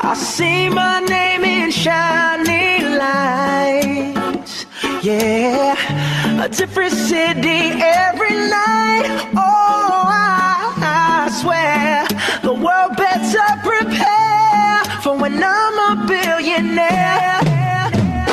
I see my name in shining lights. Yeah, a different city every night. Oh, I, I swear the world better prepare for when I'm a billionaire.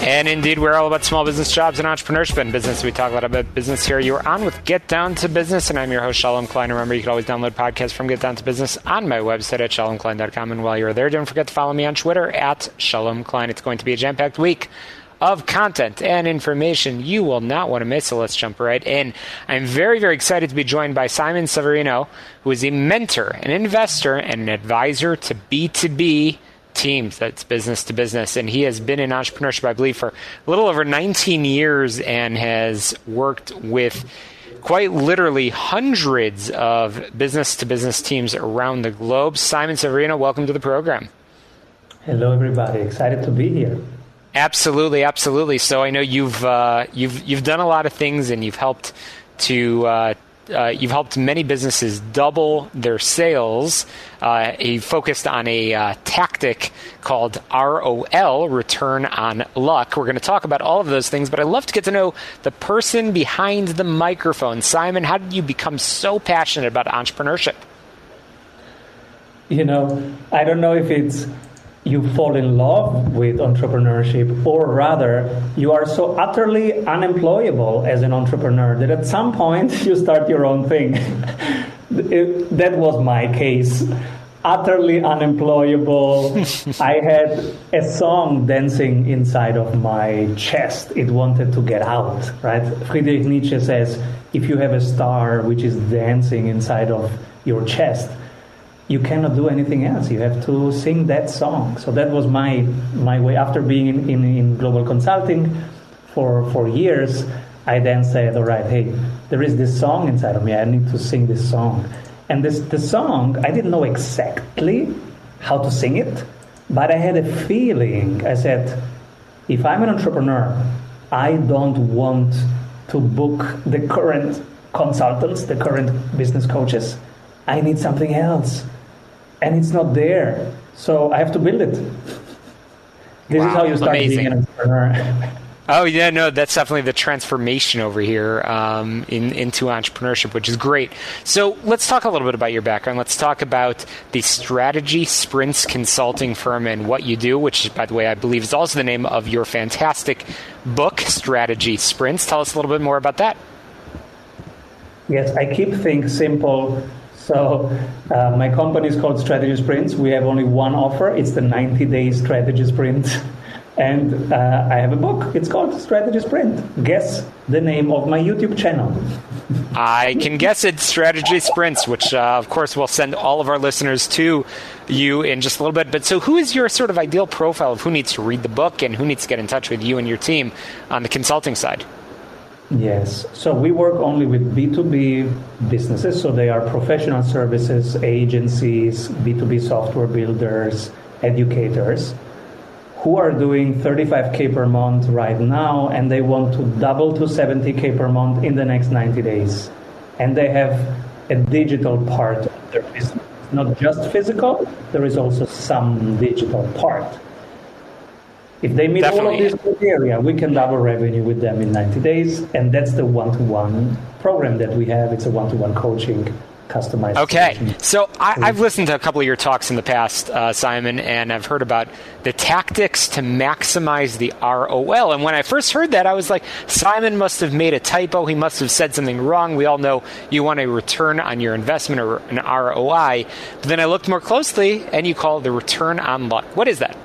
And indeed, we're all about small business jobs and entrepreneurship and business. We talk a lot about business here. You're on with Get Down to Business, and I'm your host, Shalom Klein. Remember, you can always download podcasts from Get Down to Business on my website at shalomklein.com. And while you're there, don't forget to follow me on Twitter at Shalom Klein. It's going to be a jam packed week of content and information you will not want to miss. So let's jump right in. I'm very, very excited to be joined by Simon Severino, who is a mentor, an investor, and an advisor to B2B teams that's business to business. And he has been in entrepreneurship i believe for a little over 19 years and has worked with quite literally hundreds of business to business teams around the globe. Simon severino welcome to the program. Hello everybody. Excited to be here. Absolutely absolutely. So i know you've uh, you've you've done a lot of things and you've helped to uh, uh, you've helped many businesses double their sales. Uh, he focused on a uh, tactic called ROL, Return on Luck. We're going to talk about all of those things, but I'd love to get to know the person behind the microphone. Simon, how did you become so passionate about entrepreneurship? You know, I don't know if it's you fall in love with entrepreneurship, or rather, you are so utterly unemployable as an entrepreneur that at some point you start your own thing. it, that was my case. Utterly unemployable. I had a song dancing inside of my chest. It wanted to get out, right? Friedrich Nietzsche says if you have a star which is dancing inside of your chest, you cannot do anything else. You have to sing that song. So that was my my way. After being in, in, in, global consulting for for years, I then said, all right, hey, there is this song inside of me. I need to sing this song. And this the song, I didn't know exactly how to sing it, but I had a feeling. I said, if I'm an entrepreneur, I don't want to book the current consultants, the current business coaches. I need something else and it's not there. So I have to build it. This wow, is how you start amazing. being an entrepreneur. Oh yeah, no, that's definitely the transformation over here um, in, into entrepreneurship, which is great. So let's talk a little bit about your background. Let's talk about the Strategy Sprints consulting firm and what you do, which, by the way, I believe is also the name of your fantastic book, Strategy Sprints. Tell us a little bit more about that. Yes, I keep things simple so uh, my company is called Strategy Sprints. We have only one offer. It's the 90 day strategy sprint. And uh, I have a book. It's called Strategy Sprint. Guess the name of my YouTube channel. I can guess it, Strategy Sprints, which uh, of course we'll send all of our listeners to you in just a little bit. But so, who is your sort of ideal profile of who needs to read the book and who needs to get in touch with you and your team on the consulting side? Yes. So we work only with B2B businesses. So they are professional services, agencies, B2B software builders, educators who are doing 35K per month right now and they want to double to 70K per month in the next 90 days. And they have a digital part of their business. Not just physical, there is also some digital part. If they meet Definitely. all of these criteria, we can double revenue with them in 90 days. And that's the one to one program that we have. It's a one to one coaching customized. Okay, solution. so I, have listened to a couple of your talks in the past, uh, Simon, and I've heard about the tactics to maximize the ROL. And when I first heard that, I was like, Simon must have made a typo. He must have said something wrong. We all know you want a return on your investment or an ROI. But then I looked more closely, and you call it the return on luck. What is that?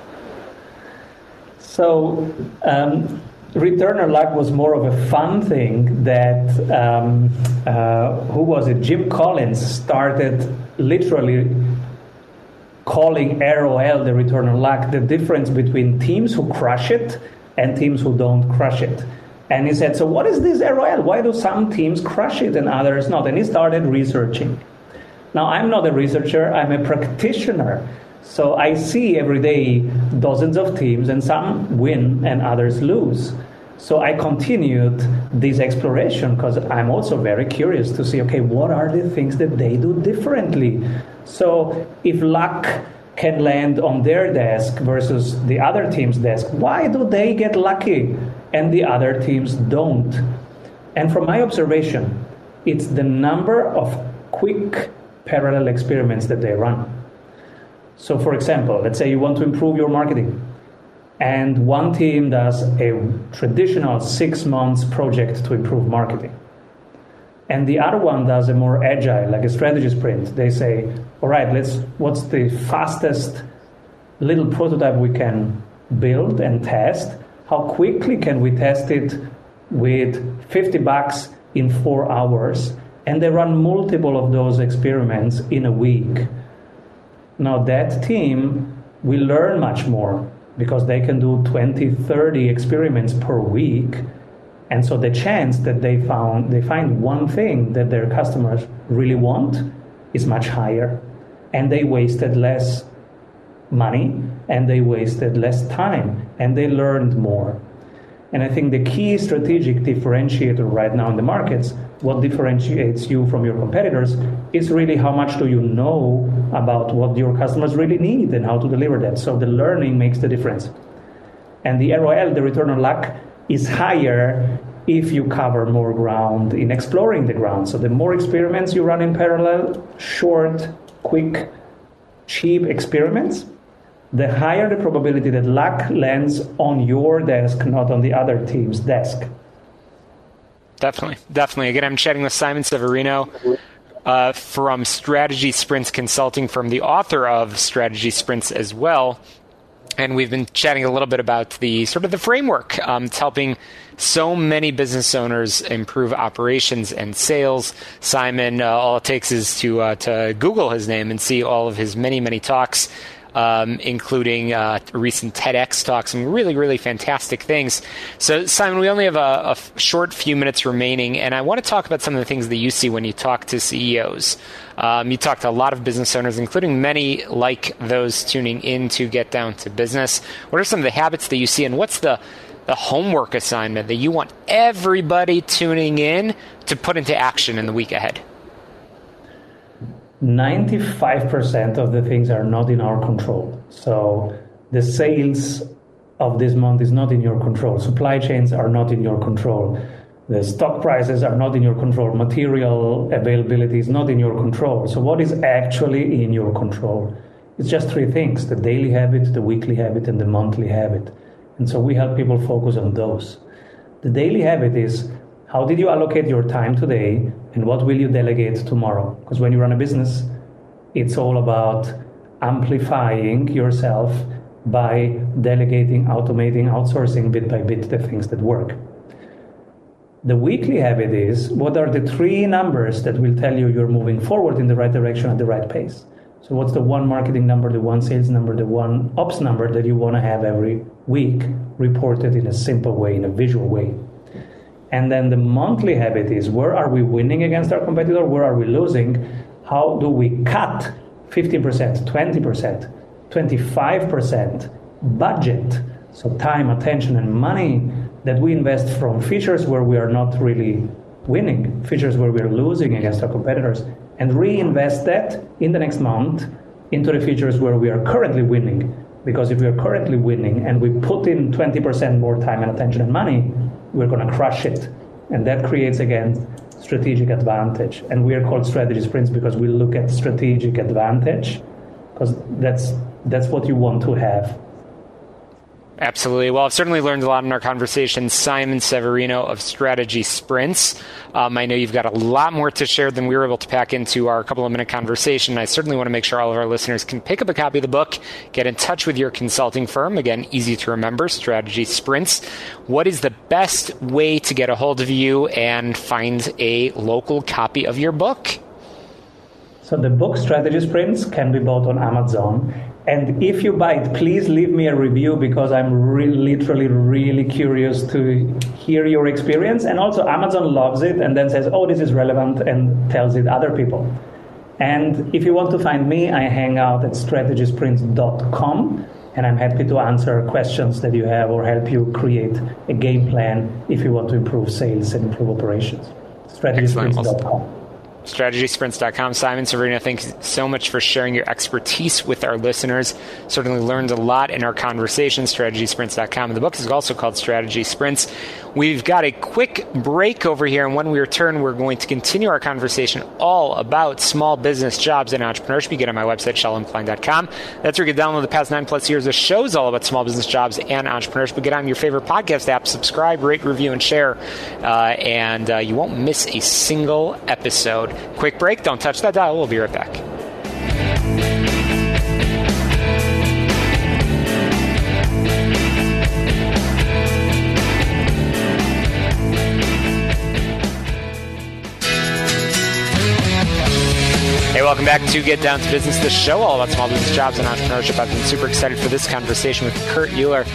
So, um, return on luck was more of a fun thing that um, uh, who was it? Jim Collins started literally calling ROL the return on luck the difference between teams who crush it and teams who don't crush it. And he said, So, what is this ROL? Why do some teams crush it and others not? And he started researching. Now, I'm not a researcher, I'm a practitioner. So I see every day dozens of teams, and some win and others lose. So I continued this exploration because I'm also very curious to see okay, what are the things that they do differently? So if luck can land on their desk versus the other team's desk, why do they get lucky and the other teams don't? And from my observation, it's the number of quick parallel experiments that they run. So, for example, let's say you want to improve your marketing, and one team does a traditional six months project to improve marketing, and the other one does a more agile, like a strategy sprint. They say, "All right, let's. What's the fastest little prototype we can build and test? How quickly can we test it with 50 bucks in four hours?" And they run multiple of those experiments in a week now, that team will learn much more because they can do 20, 30 experiments per week. And so the chance that they found they find one thing that their customers really want is much higher. And they wasted less money and they wasted less time and they learned more. And I think the key strategic differentiator right now in the markets, what differentiates you from your competitors, is really how much do you know about what your customers really need and how to deliver that. So the learning makes the difference. And the ROL, the return on luck, is higher if you cover more ground in exploring the ground. So the more experiments you run in parallel, short, quick, cheap experiments, the higher the probability that luck lands on your desk, not on the other team's desk. Definitely, definitely. Again, I'm chatting with Simon Severino uh, from Strategy Sprints Consulting, from the author of Strategy Sprints as well. And we've been chatting a little bit about the sort of the framework. Um, it's helping so many business owners improve operations and sales. Simon, uh, all it takes is to uh, to Google his name and see all of his many many talks um, including uh, recent TEDx talk, some really, really fantastic things. So, Simon, we only have a, a, short few minutes remaining, and I want to talk about some of the things that you see when you talk to CEOs. Um, you talk to a lot of business owners, including many like those tuning in to get down to business. What are some of the habits that you see, and what's the the homework assignment that you want everybody tuning in to put into action in the week ahead? 95% of the things are not in our control. So the sales of this month is not in your control. Supply chains are not in your control. The stock prices are not in your control. Material availability is not in your control. So, what is actually in your control? It's just three things the daily habit, the weekly habit, and the monthly habit. And so, we help people focus on those. The daily habit is how did you allocate your time today and what will you delegate tomorrow? Because when you run a business, it's all about amplifying yourself by delegating, automating, outsourcing bit by bit the things that work. The weekly habit is what are the three numbers that will tell you you're moving forward in the right direction at the right pace? So, what's the one marketing number, the one sales number, the one ops number that you want to have every week reported in a simple way, in a visual way? And then the monthly habit is where are we winning against our competitor? Where are we losing? How do we cut 15%, 20%, 25% budget, so time, attention, and money that we invest from features where we are not really winning, features where we are losing against our competitors, and reinvest that in the next month into the features where we are currently winning. Because if we are currently winning and we put in 20% more time and attention and money, we're going to crush it. And that creates, again, strategic advantage. And we are called strategy sprints because we look at strategic advantage because that's that's what you want to have Absolutely. Well, I've certainly learned a lot in our conversation. Simon Severino of Strategy Sprints. Um, I know you've got a lot more to share than we were able to pack into our couple of minute conversation. I certainly want to make sure all of our listeners can pick up a copy of the book, get in touch with your consulting firm. Again, easy to remember, Strategy Sprints. What is the best way to get a hold of you and find a local copy of your book? So the book Strategy Sprints can be bought on Amazon. And if you buy it, please leave me a review because I'm re- literally really curious to hear your experience. And also, Amazon loves it and then says, oh, this is relevant and tells it other people. And if you want to find me, I hang out at strategysprints.com and I'm happy to answer questions that you have or help you create a game plan if you want to improve sales and improve operations. Strategysprints.com strategysprints.com. Simon Severino, thanks so much for sharing your expertise with our listeners. Certainly learned a lot in our conversation. Strategysprints.com. The book is also called Strategy Sprints. We've got a quick break over here, and when we return, we're going to continue our conversation all about small business, jobs, and entrepreneurship. You get on my website, shalomklein.com. That's where you can download the past nine plus years of shows all about small business, jobs, and entrepreneurship. Get on your favorite podcast app, subscribe, rate, review, and share, uh, and uh, you won't miss a single episode. Quick break. Don't touch that dial. We'll be right back. Hey, welcome back to Get Down to Business, the show all about small business jobs and entrepreneurship. I've been super excited for this conversation with Kurt Uhlir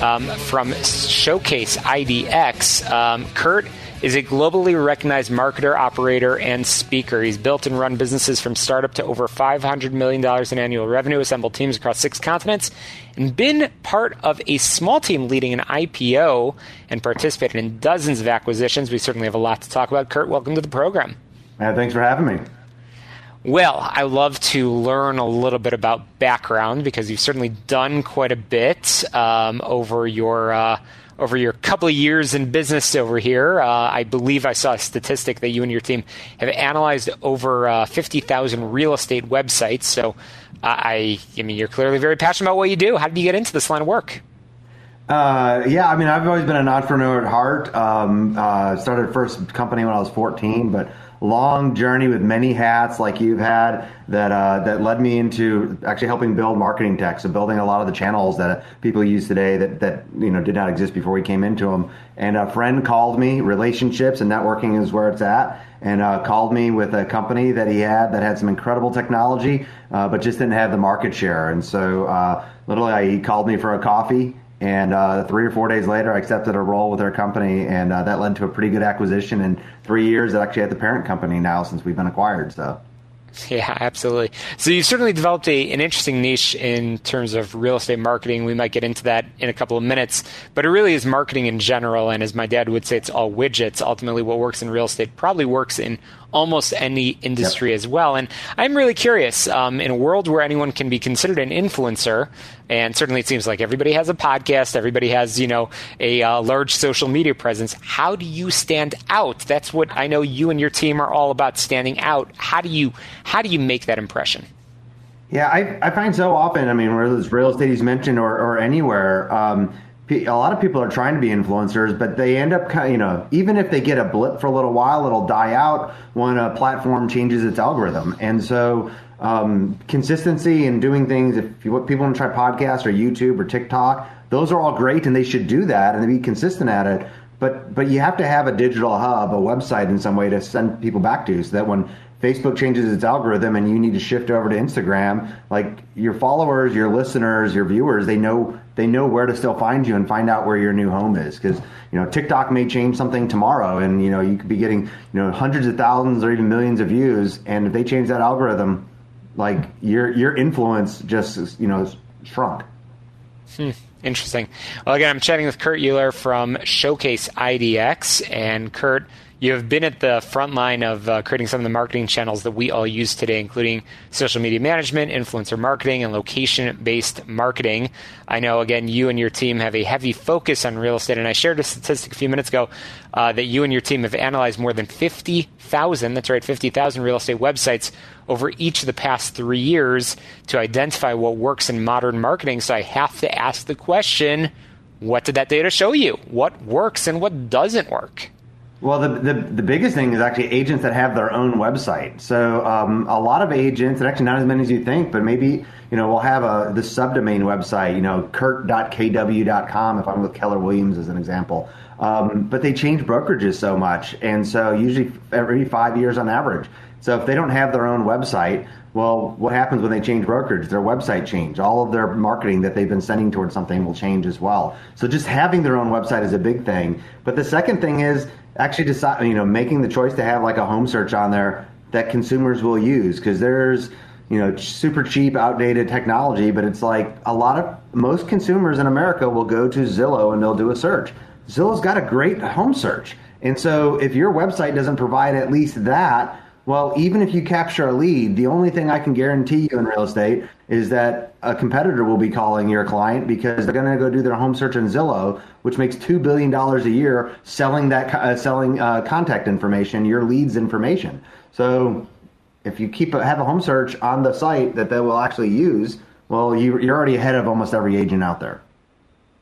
um, from Showcase IDX. Um, Kurt is a globally recognized marketer, operator, and speaker. He's built and run businesses from startup to over $500 million in annual revenue, assembled teams across six continents, and been part of a small team leading an IPO and participated in dozens of acquisitions. We certainly have a lot to talk about. Kurt, welcome to the program. Uh, thanks for having me. Well, I love to learn a little bit about background because you've certainly done quite a bit um, over your uh, over your couple of years in business over here. Uh, I believe I saw a statistic that you and your team have analyzed over uh, fifty thousand real estate websites. So, I, I mean, you're clearly very passionate about what you do. How did you get into this line of work? Uh, yeah, I mean, I've always been an entrepreneur at heart. Um, uh, started first company when I was 14, but long journey with many hats like you've had that uh, that led me into actually helping build marketing tech. So building a lot of the channels that people use today that that you know did not exist before we came into them. And a friend called me. Relationships and networking is where it's at. And uh, called me with a company that he had that had some incredible technology, uh, but just didn't have the market share. And so uh, literally, he called me for a coffee and uh, three or four days later, I accepted a role with their company, and uh, that led to a pretty good acquisition. In three years, actually at the parent company now since we've been acquired. So. Yeah, absolutely. So you've certainly developed a, an interesting niche in terms of real estate marketing. We might get into that in a couple of minutes, but it really is marketing in general. And as my dad would say, it's all widgets. Ultimately, what works in real estate probably works in almost any industry yep. as well. And I'm really curious um, in a world where anyone can be considered an influencer, and certainly it seems like everybody has a podcast, everybody has you know a uh, large social media presence. How do you stand out? That's what I know you and your team are all about standing out. How do you how do you make that impression? Yeah, I, I find so often. I mean, whether it's real estate he's mentioned or, or anywhere. Um, a lot of people are trying to be influencers, but they end up, you know, even if they get a blip for a little while, it'll die out when a platform changes its algorithm. And so, um, consistency and doing things. If you, people want to try podcasts or YouTube or TikTok, those are all great, and they should do that and be consistent at it. But but you have to have a digital hub, a website in some way to send people back to, so that when Facebook changes its algorithm and you need to shift over to Instagram, like your followers, your listeners, your viewers, they know they know where to still find you and find out where your new home is because you know TikTok may change something tomorrow and you know you could be getting you know hundreds of thousands or even millions of views and if they change that algorithm, like your your influence just you know shrunk. Hmm. Interesting. Well, again, I'm chatting with Kurt Uhlir from Showcase IDX, and Kurt You have been at the front line of uh, creating some of the marketing channels that we all use today, including social media management, influencer marketing, and location based marketing. I know, again, you and your team have a heavy focus on real estate, and I shared a statistic a few minutes ago uh, that you and your team have analyzed more than 50,000, that's right, 50,000 real estate websites over each of the past three years to identify what works in modern marketing. So I have to ask the question what did that data show you? What works and what doesn't work? Well, the, the, the biggest thing is actually agents that have their own website. So um, a lot of agents, and actually not as many as you think, but maybe you know we'll have a the subdomain website, you know, kurt.kw.com if I'm with Keller Williams as an example. Um, but they change brokerages so much, and so usually every five years on average. So if they don't have their own website, well, what happens when they change brokerage? Their website change. All of their marketing that they've been sending towards something will change as well. So just having their own website is a big thing. But the second thing is actually decide, you know, making the choice to have like a home search on there that consumers will use because there's, you know, super cheap, outdated technology, but it's like a lot of most consumers in America will go to Zillow and they'll do a search. Zillow's got a great home search. And so if your website doesn't provide at least that, well, even if you capture a lead, the only thing I can guarantee you in real estate is that a competitor will be calling your client because they're going to go do their home search in Zillow, which makes two billion dollars a year selling that uh, selling uh, contact information, your leads information. So, if you keep a, have a home search on the site that they will actually use, well, you, you're already ahead of almost every agent out there.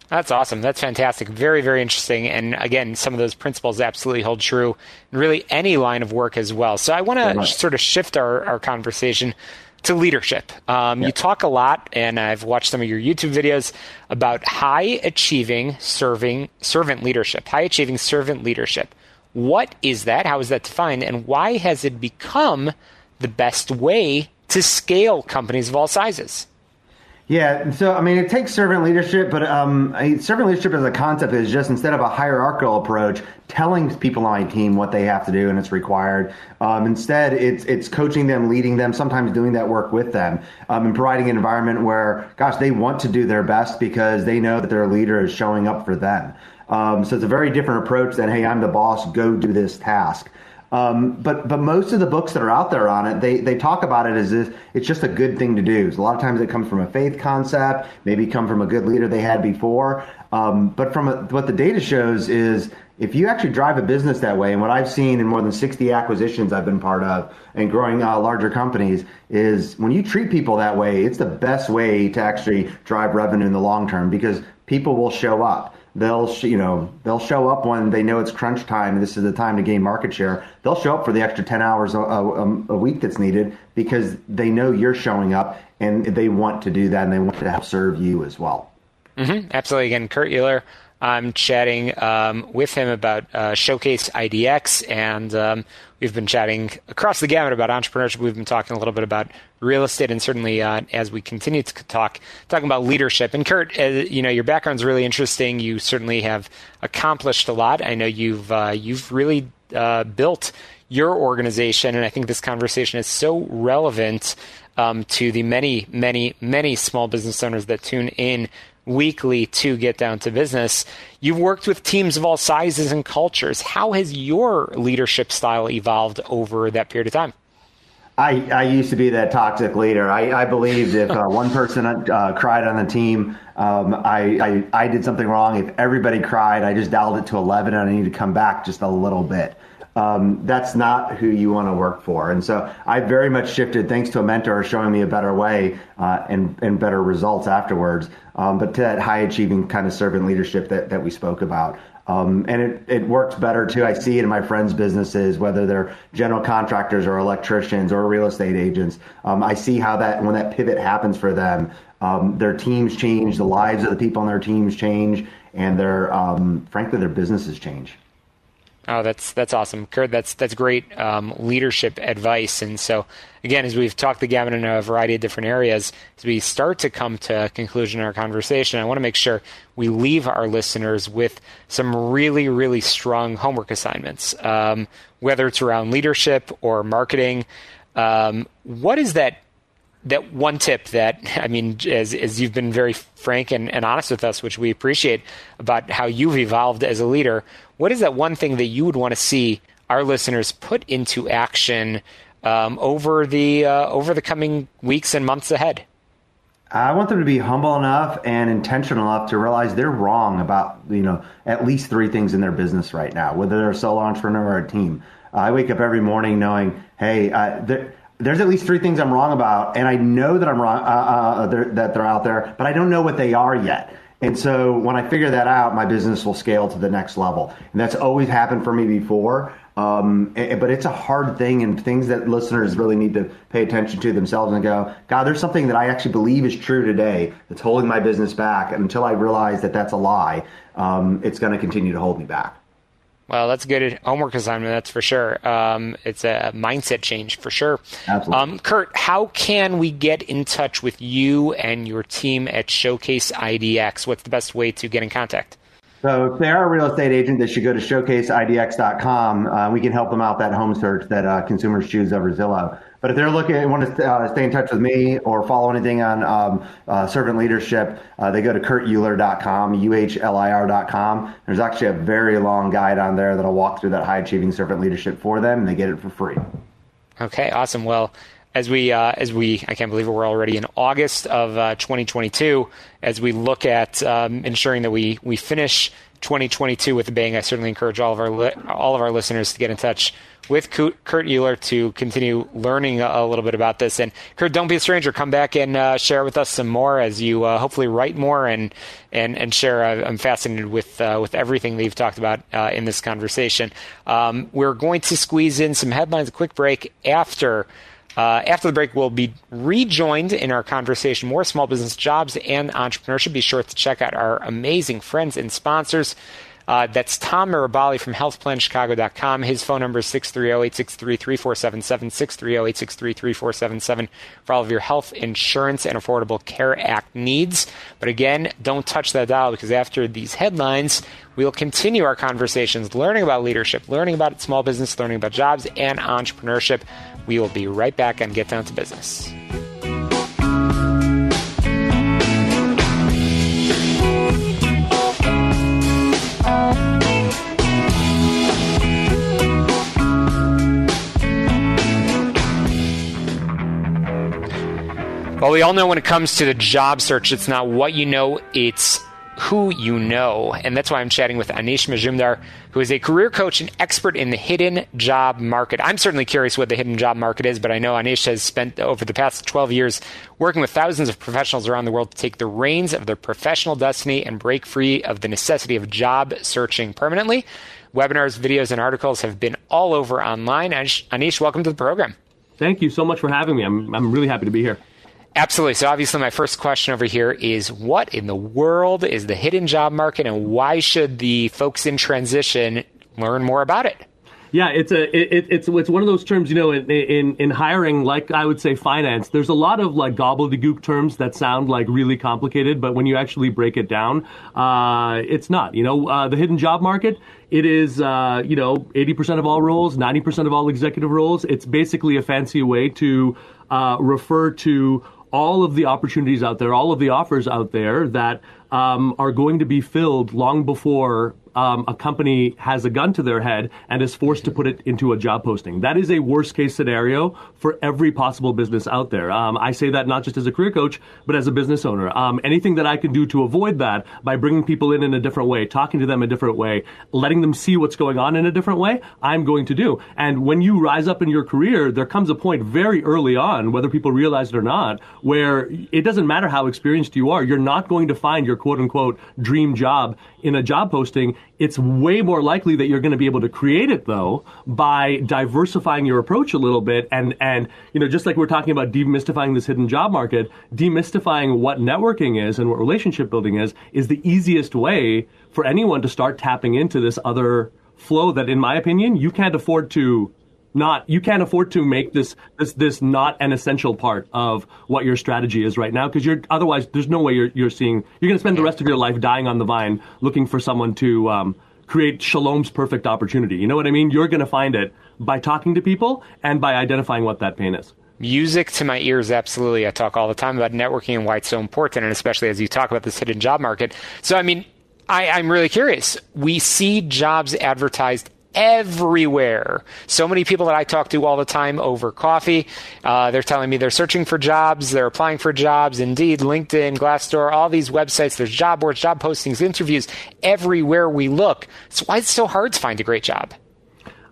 That's awesome. That's fantastic. Very, very interesting. And again, some of those principles absolutely hold true in really any line of work as well. So I want to sort of shift our, our conversation to leadership. Um, You talk a lot, and I've watched some of your YouTube videos about high achieving serving servant leadership. High achieving servant leadership. What is that? How is that defined? And why has it become the best way to scale companies of all sizes? Yeah, so I mean, it takes servant leadership, but um, servant leadership as a concept is just instead of a hierarchical approach, telling people on my team what they have to do and it's required. Um, instead, it's it's coaching them, leading them, sometimes doing that work with them, um, and providing an environment where, gosh, they want to do their best because they know that their leader is showing up for them. Um, so it's a very different approach than, hey, I'm the boss, go do this task. Um, but but most of the books that are out there on it, they they talk about it as if it's just a good thing to do. So a lot of times it comes from a faith concept, maybe come from a good leader they had before. Um, but from a, what the data shows is if you actually drive a business that way, and what I've seen in more than 60 acquisitions I've been part of and growing uh, larger companies is when you treat people that way, it's the best way to actually drive revenue in the long term because people will show up they'll you know they'll show up when they know it's crunch time. And this is the time to gain market share. They'll show up for the extra ten hours a, a, a, week that's needed because they know you're showing up and they want to do that and they want to help serve you as well. Mm-hmm. Absolutely. Again, Kurt Uhlir. I'm chatting um, with him about uh, Showcase IDX, and um, we've been chatting across the gamut about entrepreneurship. We've been talking a little bit about real estate, and certainly uh, as we continue to talk, talking about leadership. And Kurt, uh, you know, your background's really interesting. You certainly have accomplished a lot. I know you've uh, you've really uh, built your organization, and I think this conversation is so relevant um, to the many, many, many small business owners that tune in weekly to get down to business. You've worked with teams of all sizes and cultures. How has your leadership style evolved over that period of time? I, I used to be that toxic leader. I, I believed if uh, one person uh, cried on the team, um, I, I, I did something wrong. If everybody cried, I just dialed it to 11 and I need to come back just a little bit um, that's not who you want to work for. And so I very much shifted thanks to a mentor showing me a better way uh, and, and better results afterwards. Um, but to that high achieving kind of servant leadership that, that we spoke about. Um, and it, it works better too. I see it in my friends' businesses, whether they're general contractors or electricians or real estate agents. Um, I see how that when that pivot happens for them, um, their teams change, the lives of the people on their teams change, and their um, frankly their businesses change. Oh, that's that's awesome, Kurt. That's that's great um, leadership advice. And so, again, as we've talked the gamut in a variety of different areas, as we start to come to a conclusion in our conversation, I want to make sure we leave our listeners with some really, really strong homework assignments, um, whether it's around leadership or marketing. Um, what is that that one tip that I mean, as, as you've been very frank and, and, honest with us, which we appreciate about how you've evolved as a leader, what is that one thing that you would want to see our listeners put into action um, over the uh, over the coming weeks and months ahead? I want them to be humble enough and intentional enough to realize they're wrong about you know at least three things in their business right now, whether they're a solo entrepreneur or a team. I wake up every morning knowing, hey, there's at least three things I'm wrong about, and I know that I'm wrong uh, uh they're, that they're out there, but I don't know what they are yet. And so when I figure that out, my business will scale to the next level, and that's always happened for me before. Um, but it's a hard thing and things that listeners really need to pay attention to themselves and go, God, there's something that I actually believe is true today that's holding my business back. And until I realize that that's a lie, um, it's going to continue to hold me back. Well, that's a good homework assignment, that's for sure. Um, it's a mindset change for sure. Absolutely. Um, Kurt, how can we get in touch with you and your team at Showcase IDX? What's the best way to get in contact? So if they are a real estate agent, they should go to showcaseidx.com. Uh, we can help them out that home search that uh, consumers choose over Zillow. But if they're looking and want to uh, stay in touch with me or follow anything on um, uh, servant leadership, uh, they go to kurtuhlir.com, U-H-L-I-R.com. There's actually a very long guide on there that'll walk through that high achieving servant leadership for them, and they get it for free. Okay, awesome. Well, as we uh, as we I can't believe it, we're already in August of uh, 2022. As we look at um, ensuring that we we finish 2022 with a bang, I certainly encourage all of our li- all of our listeners to get in touch with Kurt Uhlir to continue learning a, little bit about this. And Kurt, don't be a stranger. Come back and uh, share with us some more as you uh, hopefully write more and and and share. I'm fascinated with uh, with everything that you've talked about uh, in this conversation. Um, we're going to squeeze in some headlines. A quick break after. Uh, after the break, we'll be rejoined in our conversation more small business jobs and entrepreneurship. Be sure to check out our amazing friends and sponsors. Uh, that's Tom Mirabali from healthplanchicago.com. His phone number is 630-863-3477, 630-863-3477 for all of your health insurance and Affordable Care Act needs. But again, don't touch that dial because after these headlines, we'll continue our conversations learning about leadership, learning about small business, learning about jobs and entrepreneurship. We will be right back and get down to business. Well, we all know when it comes to the job search, it's not what you know, it's who you know. And that's why I'm chatting with Anish Majumdar, who is a career coach and expert in the hidden job market. I'm certainly curious what the hidden job market is, but I know Anish has spent over the past 12 years working with thousands of professionals around the world to take the reins of their professional destiny and break free of the necessity of job searching permanently. Webinars, videos, and articles have been all over online. Anish, welcome to the program. Thank you so much for having me. I'm, I'm really happy to be here. Absolutely. So, obviously, my first question over here is what in the world is the hidden job market, and why should the folks in transition learn more about it? Yeah, it's a it, it's it's one of those terms, you know, in, in in hiring, like I would say finance. There's a lot of like gobbledygook terms that sound like really complicated, but when you actually break it down, uh, it's not. You know, uh, the hidden job market. It is, uh, you know, 80% of all roles, 90% of all executive roles. It's basically a fancy way to uh, refer to all of the opportunities out there, all of the offers out there that um, are going to be filled long before um, a company has a gun to their head and is forced to put it into a job posting. That is a worst case scenario for every possible business out there. Um, I say that not just as a career coach, but as a business owner. Um, anything that I can do to avoid that by bringing people in in a different way, talking to them a different way, letting them see what's going on in a different way, I'm going to do. And when you rise up in your career, there comes a point very early on, whether people realize it or not, where it doesn't matter how experienced you are, you're not going to find your quote unquote dream job in a job posting it's way more likely that you're going to be able to create it though by diversifying your approach a little bit and and you know just like we're talking about demystifying this hidden job market, demystifying what networking is and what relationship building is is the easiest way for anyone to start tapping into this other flow that in my opinion you can't afford to not you can't afford to make this this this not an essential part of what your strategy is right now because you're otherwise there's no way you're you're seeing you're going to spend the rest of your life dying on the vine looking for someone to um, create Shalom's perfect opportunity. You know what I mean? You're going to find it by talking to people and by identifying what that pain is. Music to my ears, absolutely. I talk all the time about networking and why it's so important, and especially as you talk about this hidden job market. So, I mean, I, I'm really curious. We see jobs advertised everywhere. So many people that I talk to all the time over coffee, uh, they're telling me they're searching for jobs, they're applying for jobs. Indeed, LinkedIn, Glassdoor, all these websites. There's job boards, job postings, interviews everywhere we look. So why is it so hard to find a great job?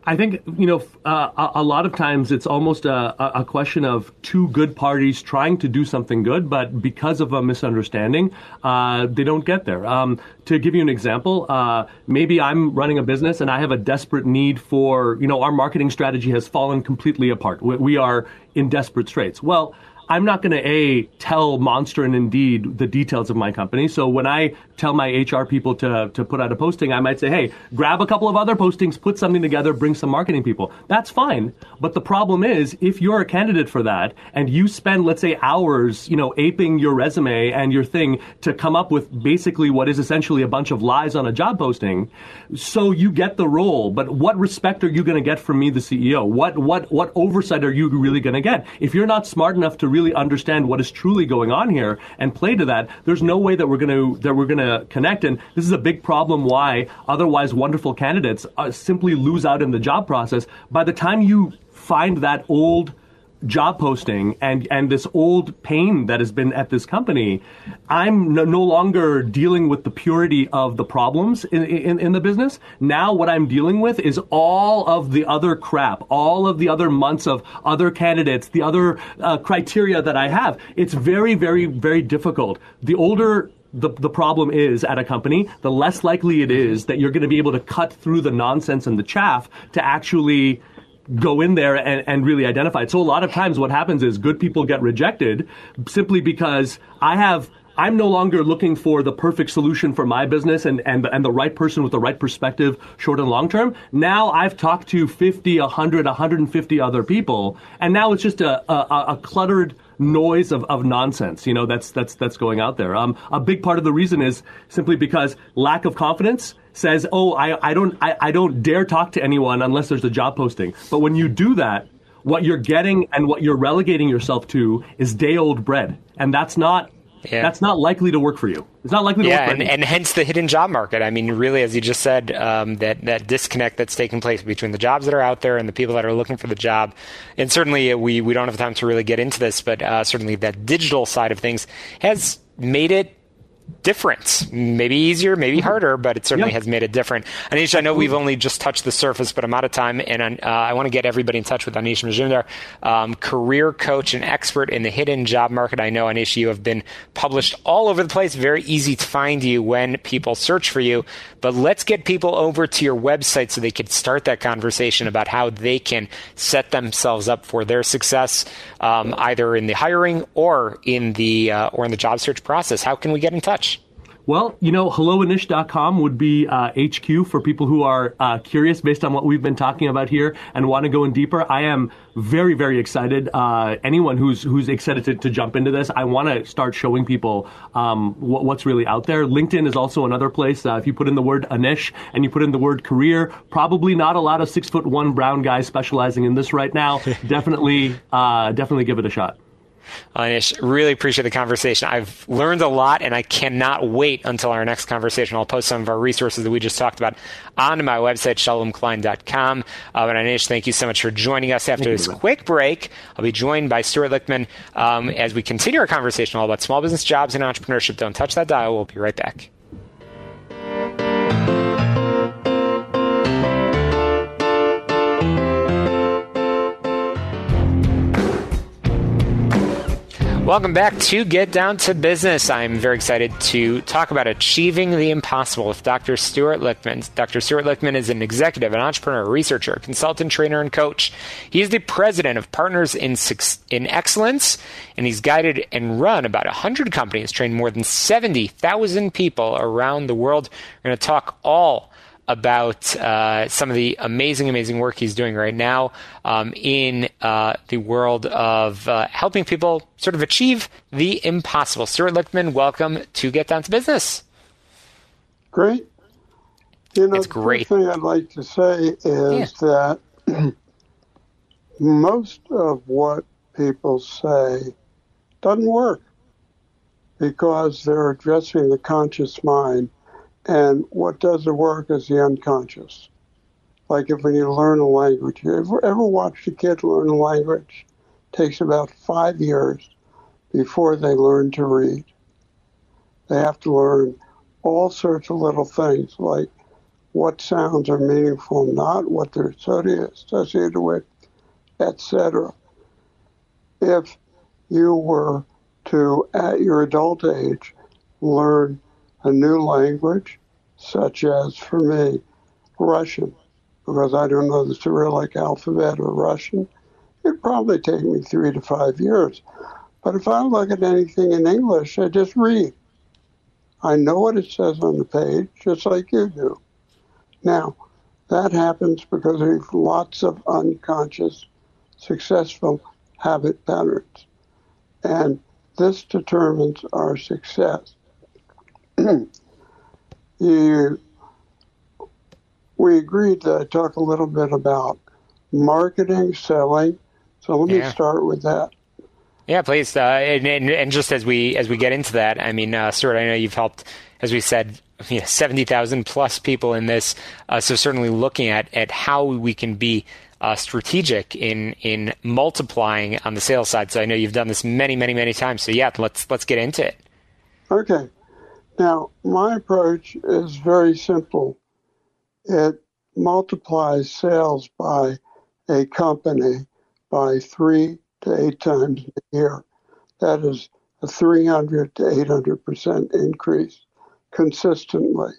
I think you know uh, a lot of times it's almost a, a, question of two good parties trying to do something good, but because of a misunderstanding, uh, they don't get there. Um, to give you an example, uh, maybe I'm running a business and I have a desperate need for you know our marketing strategy has fallen completely apart. we, we are in desperate straits. Well I'm not going to a tell Monster and Indeed the details of my company. So when I tell my HR people to to put out a posting, I might say, "Hey, grab a couple of other postings, put something together, bring some marketing people." That's fine. But the problem is, if you're a candidate for that and you spend, let's say, hours, you know, aping your resume and your thing to come up with basically what is essentially a bunch of lies on a job posting, so you get the role. But what respect are you going to get from me, the CEO? What what what oversight are you really going to get if you're not smart enough to really understand what is truly going on here and play to that, there's no way that we're going to that we're going to connect. And this is a big problem. Why otherwise wonderful candidates uh, simply lose out in the job process. By the time you find that old job posting and and this old pain that has been at this company, I'm no, no longer dealing with the purity of the problems in, in, in the business. Now what I'm dealing with is all of the other crap, all of the other months of other candidates, the other uh, criteria that I have. It's very very very difficult. The older the, the problem is at a company, the less likely it is that you're going to be able to cut through the nonsense and the chaff to actually go in there and, and really identify it. So a lot of times what happens is good people get rejected simply because I have I'm no longer looking for the perfect solution for my business and, and, and the right person with the right perspective, short and long term. Now I've talked to 50, 100, 150 other people, and now it's just a, a, a cluttered noise of, of nonsense, you know, that's, that's, that's going out there. Um, a big part of the reason is simply because lack of confidence says, oh, I, I, don't, I, I don't dare talk to anyone unless there's a job posting. But when you do that, what you're getting and what you're relegating yourself to is day old bread. And that's not yeah. that's not likely to work for you. It's not likely to yeah, work and, and hence the hidden job market. I mean, really, as you just said, um, that, that disconnect that's taking place between the jobs that are out there and the people that are looking for the job. And certainly, uh, we, we don't have time to really get into this, but uh, certainly that digital side of things has made it different. Maybe easier, maybe mm-hmm. harder, but it certainly has made it different. Anish, I know we've only just touched the surface, but I'm out of time, and uh, I want to get everybody in touch with Anish Majumdar, um, career coach and expert in the hidden job market. I know, Anish, you have been published all over the place. Very easy to find you when people search for you. But let's get people over to your website so they can start that conversation about how they can set themselves up for their success, um, either in the hiring or in the uh, or in the job search process. How can we get in touch? Well, you know, helloanish.com would be uh, HQ for people who are uh, curious based on what we've been talking about here and want to go in deeper. I am very, very excited. Uh, anyone who's who's excited to, to, jump into this, I want to start showing people um, what, what's really out there. LinkedIn is also another place. Uh, if you put in the word Anish and you put in the word career, probably not a lot of six foot one brown guys specializing in this right now. definitely, uh, definitely give it a shot. Anish, really appreciate the conversation. I've learned a lot, and I cannot wait until our next conversation. I'll post some of our resources that we just talked about on my website, shalomklein.com. Uh, and Anish, thank you so much for joining us after this quick break. I'll be joined by Stuart Lichtman um, as we continue our conversation all about small business jobs and entrepreneurship. Don't touch that dial. We'll be right back. Welcome back to Get Down to Business. I'm very excited to talk about achieving the impossible with Dr. Stuart Lichtman. Dr. Stuart Lichtman is an executive, an entrepreneur, researcher, consultant, trainer, and coach. He is the president of Partners in, in Excellence, and he's guided and run about 100 companies, trained more than 70,000 people around the world. We're going to talk all about uh, some of the amazing, amazing work he's doing right now um, in uh, the world of uh, helping people sort of achieve the impossible. Stuart Lichtman, welcome to Get Down to Business. Great. You know, it's great. the thing I'd like to say is yeah. that most of what people say doesn't work because they're addressing the conscious mind and what doesn't work is the unconscious. like if when you learn a language, you ever, ever watched a kid learn a language? It takes about five years before they learn to read. They have to learn all sorts of little things like what sounds are meaningful, not what they're associated with, etc. If you were to, at your adult age, learn a new language, such as for me, Russian, because I don't know the Cyrillic alphabet or Russian, it'd probably take me three to five years. But if I look at anything in English, I just read. I know what it says on the page, just like you do. Now, that happens because we have lots of unconscious, successful habit patterns. And this determines our success. you, we agreed to talk a little bit about marketing, selling. So let Yeah. me start with that. Yeah, please. Uh, and, and, and just as we as we get into that, I mean, uh, Stuart, I know you've helped, as we said, you know, seventy thousand plus people in this. Uh, so certainly looking at at how we can be uh, strategic in in multiplying on the sales side. So I know you've done this many, many, many times. So yeah, let's let's get into it. Okay. Now, my approach is very simple. It multiplies sales by a company by three to eight times a year. That is a 300 to 800% increase consistently.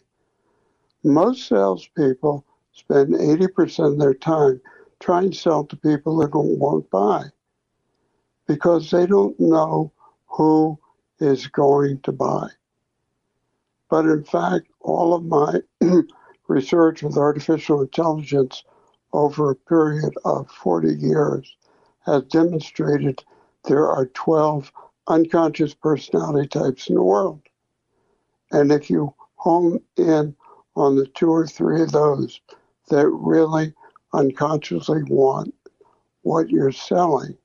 Most salespeople spend 80% of their time trying to sell to people that won't buy because they don't know who is going to buy. But in fact, all of my research with artificial intelligence over a period of 40 years has demonstrated there are 12 unconscious personality types in the world. And if you hone in on the two or three of those that really unconsciously want what you're selling,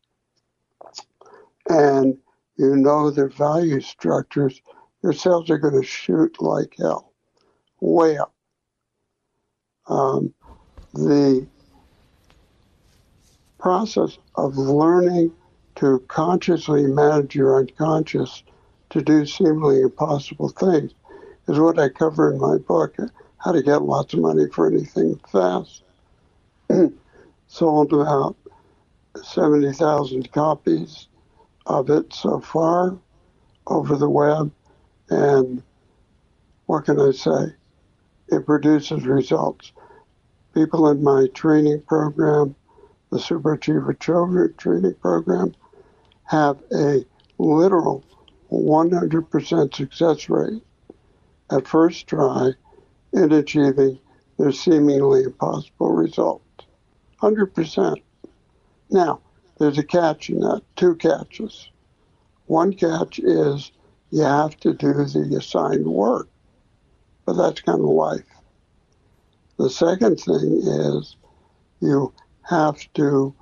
and you know their value structures, your sales are going to shoot like hell, way up. Um, the process of learning to consciously manage your unconscious to do seemingly impossible things is what I cover in my book, How to Get Lots of Money for Anything Fast. Sold about 70,000 copies of it so far over the web. And what can I say? It produces results. People in my training program, the Superachiever Children Training Program, have a literal 100% success rate at first try in achieving their seemingly impossible result. 100%. Now, there's a catch in that, two catches. One catch is you have to do the assigned work, but that's kind of life. The second thing is you have to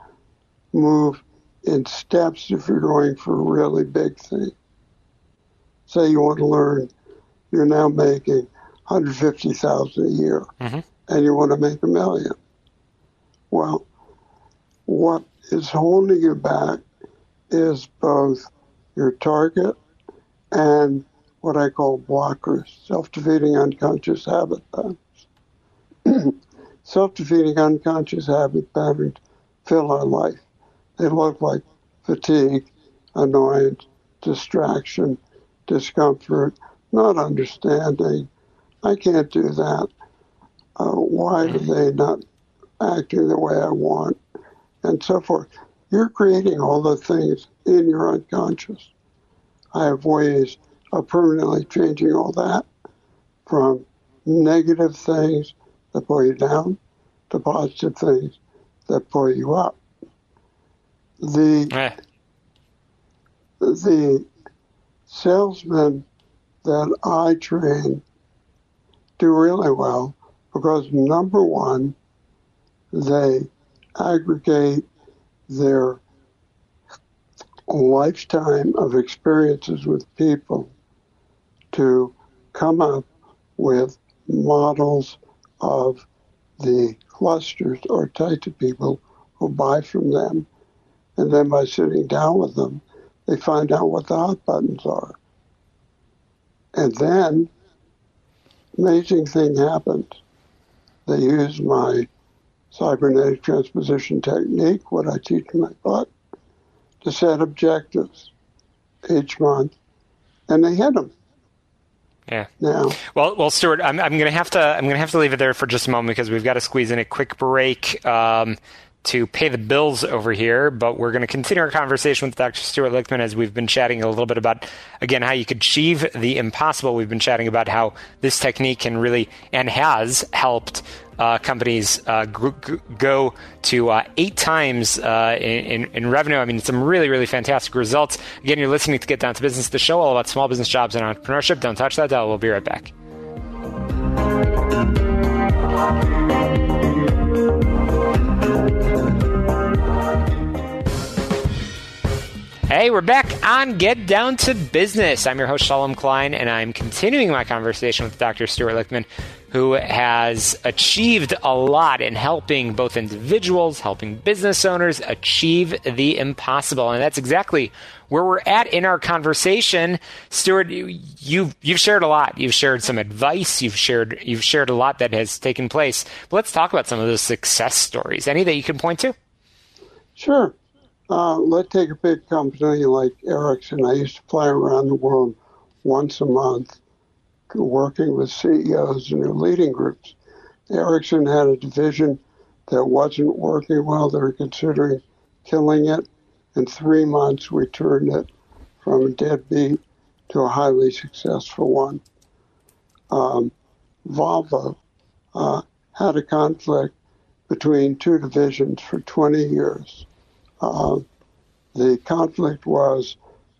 move in steps if you're going for a really big thing. Say you want to learn, you're now making 150,000 a year, mm-hmm. and you want to make a million. Well, what is holding you back is both your target and what I call blockers, self-defeating unconscious habit patterns. self-defeating unconscious habit patterns fill our life. They look like fatigue, annoyance, distraction, discomfort, not understanding. I can't do that. Uh, why are they not acting the way I want? And so forth. You're creating all the things in your unconscious. I have ways of permanently changing all that from negative things that pull you down to positive things that pull you up. The eh. the salesmen that I train do really well because number one, they aggregate their lifetime of experiences with people to come up with models of the clusters or tied of people who buy from them. And then by sitting down with them, they find out what the hot buttons are. And then, amazing thing happens. They use my cybernetic transposition technique, what I teach in my book, to set objectives each month, and they hit them. Yeah. Now, well, well, Stuart, I'm, I'm going to have to I'm going to have to leave it there for just a moment because we've got to squeeze in a quick break. Um, to pay the bills over here, but we're going to continue our conversation with Dr. Stuart Lichtman as we've been chatting a little bit about, again, how you could achieve the impossible. We've been chatting about how this technique can really and has helped uh, companies uh, go to uh, eight times uh, in, in, revenue. I mean, some really, really fantastic results. Again, you're listening to Get Down to Business, the show all about small business jobs and entrepreneurship. Don't touch that dial. We'll be right back. Hey, we're back on Get Down to Business. I'm your host, Shalom Klein, and I'm continuing my conversation with Dr. Stuart Lichtman, who has achieved a lot in helping both individuals, helping business owners achieve the impossible. And that's exactly where we're at in our conversation. Stuart, you've, you've shared a lot. You've shared some advice. You've shared, you've shared a lot that has taken place. But let's talk about some of those success stories. Any that you can point to? Sure. Uh, let's take a big company like Ericsson. I used to fly around the world once a month working with CEOs and leading groups. Ericsson had a division that wasn't working well. They were considering killing it. In three months, we turned it from a deadbeat to a highly successful one. Um, Volvo uh, had a conflict between two divisions for 20 years. Uh, the conflict was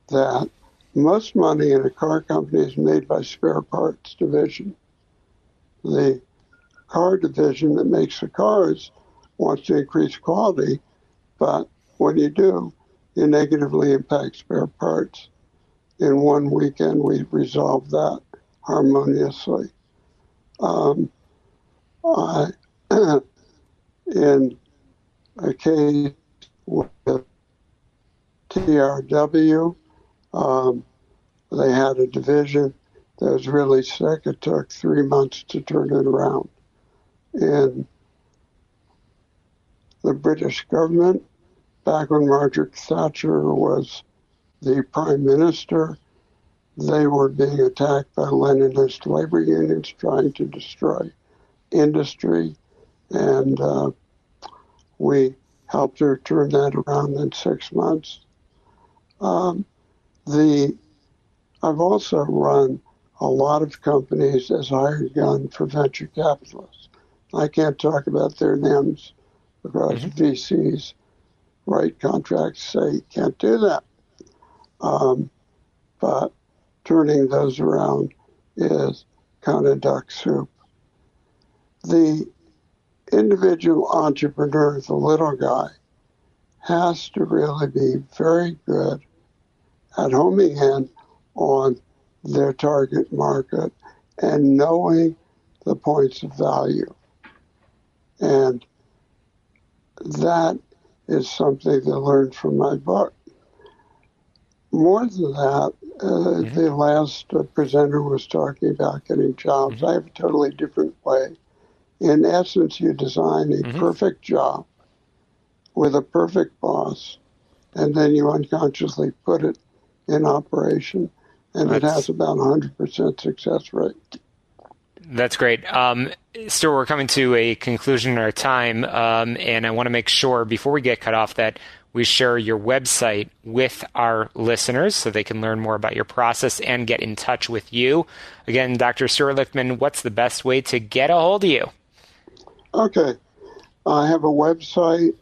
that most money in a car company is made by spare parts division. The car division that makes the cars wants to increase quality, but when you do, you negatively impact spare parts. In one weekend, we resolved that harmoniously. Um, I, in a case with TRW. Um, they had a division that was really sick. It took three months to turn it around. And the British government, back when Margaret Thatcher was the prime minister, they were being attacked by Leninist labor unions trying to destroy industry. And uh, we helped her turn that around in six months. Um, the I've also run a lot of companies as hired gun for venture capitalists. I can't talk about their names because mm-hmm. VCs write contracts say you can't do that. Um, but turning those around is kind of duck soup. The individual entrepreneur, the little guy, has to really be very good at homing in on their target market and knowing the points of value. And that is something they learned from my book. More than that, uh, mm-hmm. the last uh, presenter was talking about getting jobs. Mm-hmm. I have a totally different way. In essence, you design a mm-hmm. perfect job with a perfect boss, and then you unconsciously put it in operation, and That's, it has about 100% success rate. That's great. Um, Stuart, we're coming to a conclusion in our time, um, and I want to make sure before we get cut off that we share your website with our listeners so they can learn more about your process and get in touch with you. Again, Dr. Stuart Lichtman, what's the best way to get a hold of you? Okay. I have a website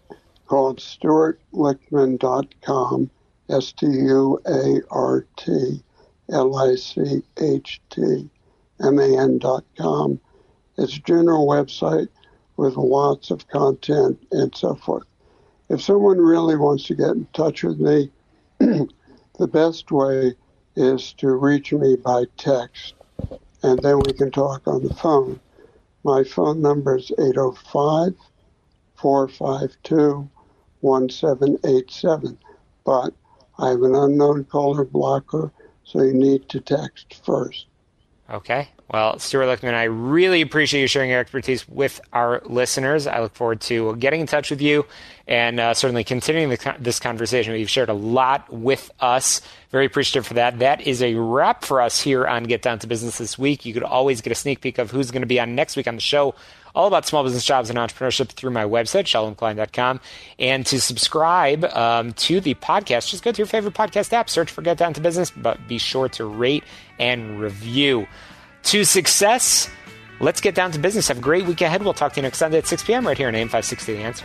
called stuartlichtman.com, S T U A R T L I C H T M A N.com. It's a general website with lots of content and so forth. If someone really wants to get in touch with me, the best way is to reach me by text, and then we can talk on the phone. My phone number is 805 452 1787. But I have an unknown caller blocker, so you need to text first. Okay. Well, Stuart Lichtman, I really appreciate you sharing your expertise with our listeners. I look forward to getting in touch with you and uh, certainly continuing the, this conversation. You've shared a lot with us. Very appreciative for that. That is a wrap for us here on Get Down to Business this week. You could always get a sneak peek of who's going to be on next week on the show all about small business jobs and entrepreneurship through my website, shalomklein.com. And to subscribe um, to the podcast, just go to your favorite podcast app, search for Get Down to Business, but be sure to rate and review. To success, let's get down to business. Have a great week ahead. We'll talk to you next Sunday at 6 p.m. right here on AM 560 The Answer.